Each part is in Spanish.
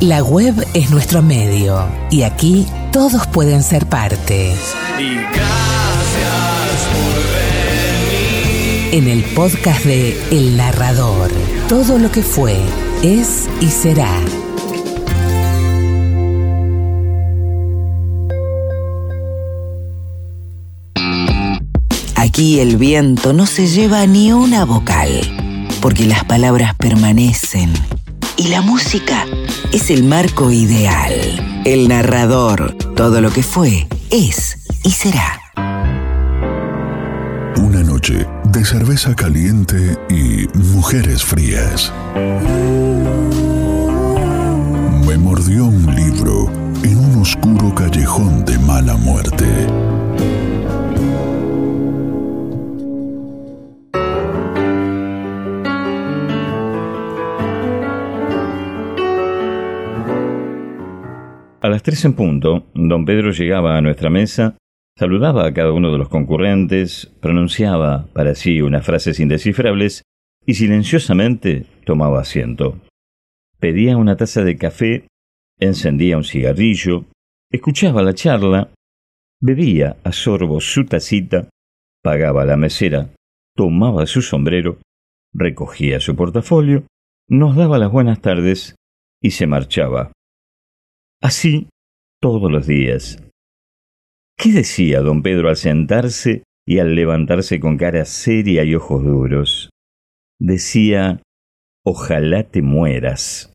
La web es nuestro medio y aquí todos pueden ser parte. Y gracias por venir. En el podcast de El Narrador, todo lo que fue, es y será. Aquí el viento no se lleva ni una vocal, porque las palabras permanecen y la música es el marco ideal. El narrador, todo lo que fue, es y será. Una noche de cerveza caliente y mujeres frías. Me mordió un libro en un oscuro callejón de mala muerte. Las tres en punto, don Pedro llegaba a nuestra mesa, saludaba a cada uno de los concurrentes, pronunciaba para sí unas frases indescifrables y silenciosamente tomaba asiento. Pedía una taza de café, encendía un cigarrillo, escuchaba la charla, bebía a sorbo su tacita, pagaba la mesera, tomaba su sombrero, recogía su portafolio, nos daba las buenas tardes y se marchaba. Así todos los días. ¿Qué decía don Pedro al sentarse y al levantarse con cara seria y ojos duros? Decía, ojalá te mueras.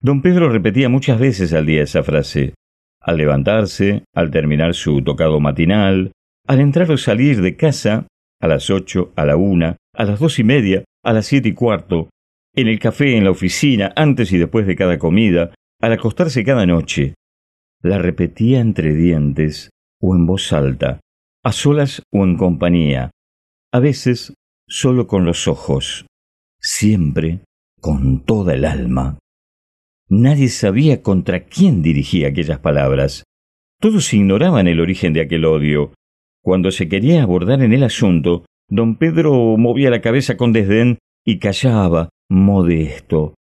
Don Pedro repetía muchas veces al día esa frase, al levantarse, al terminar su tocado matinal, al entrar o salir de casa, a las ocho, a la una, a las dos y media, a las siete y cuarto, en el café, en la oficina, antes y después de cada comida, al acostarse cada noche, la repetía entre dientes o en voz alta, a solas o en compañía, a veces solo con los ojos, siempre con toda el alma. Nadie sabía contra quién dirigía aquellas palabras. Todos ignoraban el origen de aquel odio. Cuando se quería abordar en el asunto, don Pedro movía la cabeza con desdén y callaba, modesto.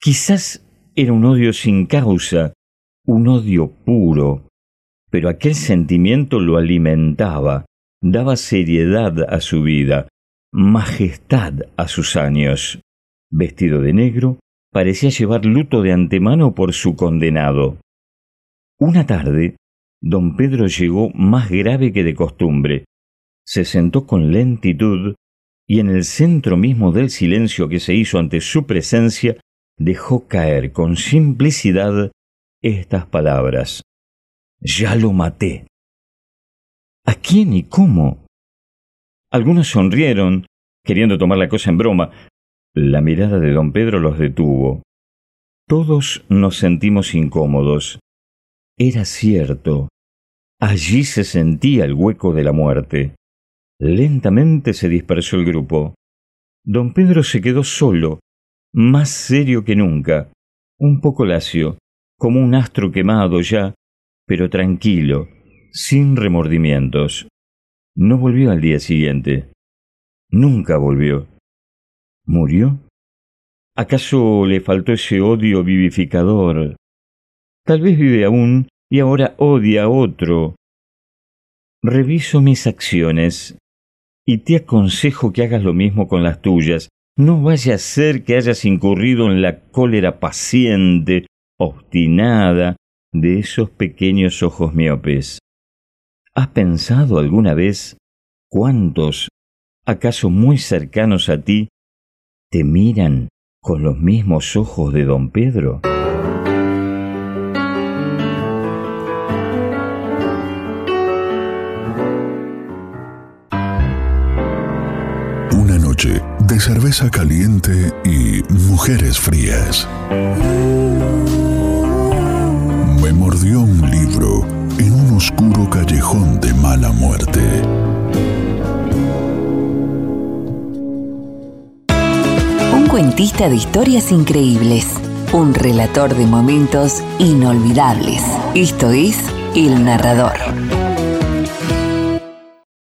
Quizás era un odio sin causa, un odio puro, pero aquel sentimiento lo alimentaba, daba seriedad a su vida, majestad a sus años. Vestido de negro, parecía llevar luto de antemano por su condenado. Una tarde, don Pedro llegó más grave que de costumbre. Se sentó con lentitud y en el centro mismo del silencio que se hizo ante su presencia dejó caer con simplicidad estas palabras. Ya lo maté. ¿A quién y cómo? Algunos sonrieron, queriendo tomar la cosa en broma. La mirada de don Pedro los detuvo. Todos nos sentimos incómodos. Era cierto. Allí se sentía el hueco de la muerte. Lentamente se dispersó el grupo. Don Pedro se quedó solo, más serio que nunca, un poco lacio, como un astro quemado ya, pero tranquilo, sin remordimientos. No volvió al día siguiente. Nunca volvió. ¿Murió? ¿Acaso le faltó ese odio vivificador? Tal vez vive aún y ahora odia a otro. Reviso mis acciones y te aconsejo que hagas lo mismo con las tuyas, no vaya a ser que hayas incurrido en la cólera paciente, obstinada, de esos pequeños ojos miopes. ¿Has pensado alguna vez cuántos, acaso muy cercanos a ti, te miran con los mismos ojos de don Pedro? De cerveza caliente y mujeres frías. Me mordió un libro en un oscuro callejón de mala muerte. Un cuentista de historias increíbles. Un relator de momentos inolvidables. Esto es El Narrador.